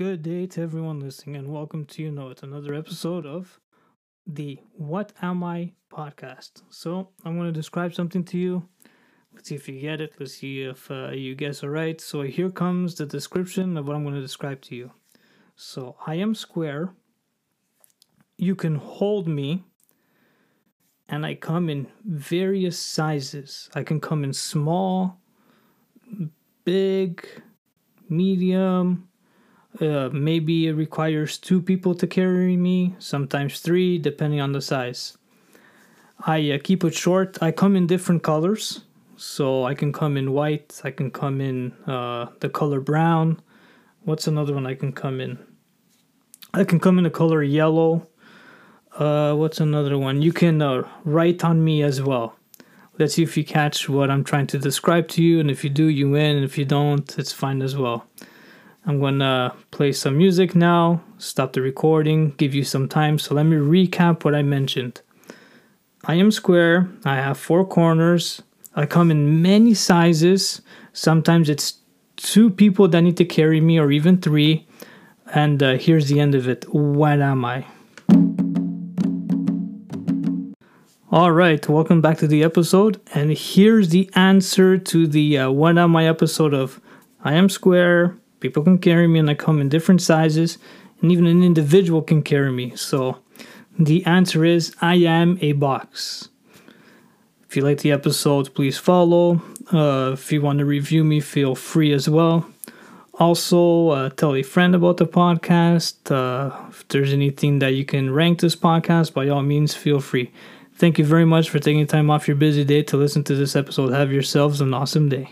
Good day to everyone listening, and welcome to you know it's another episode of the What Am I podcast. So I'm going to describe something to you. Let's see if you get it. Let's see if uh, you guess right. So here comes the description of what I'm going to describe to you. So I am square. You can hold me, and I come in various sizes. I can come in small, big, medium. Uh, maybe it requires two people to carry me, sometimes three, depending on the size. I uh, keep it short. I come in different colors. So I can come in white, I can come in uh, the color brown. What's another one I can come in? I can come in the color yellow. Uh, what's another one? You can uh, write on me as well. Let's see if you catch what I'm trying to describe to you. And if you do, you win. And if you don't, it's fine as well. I'm to play some music now, stop the recording, give you some time. So let me recap what I mentioned. I am square, I have four corners, I come in many sizes. Sometimes it's two people that need to carry me, or even three. And uh, here's the end of it. What am I? All right, welcome back to the episode. And here's the answer to the uh, What Am I episode of I am square, people can carry me, and I come in different sizes, and even an individual can carry me. So the answer is I am a box. If you like the episode, please follow. Uh, if you want to review me, feel free as well. Also, uh, tell a friend about the podcast. Uh, if there's anything that you can rank this podcast, by all means, feel free. Thank you very much for taking time off your busy day to listen to this episode. Have yourselves an awesome day.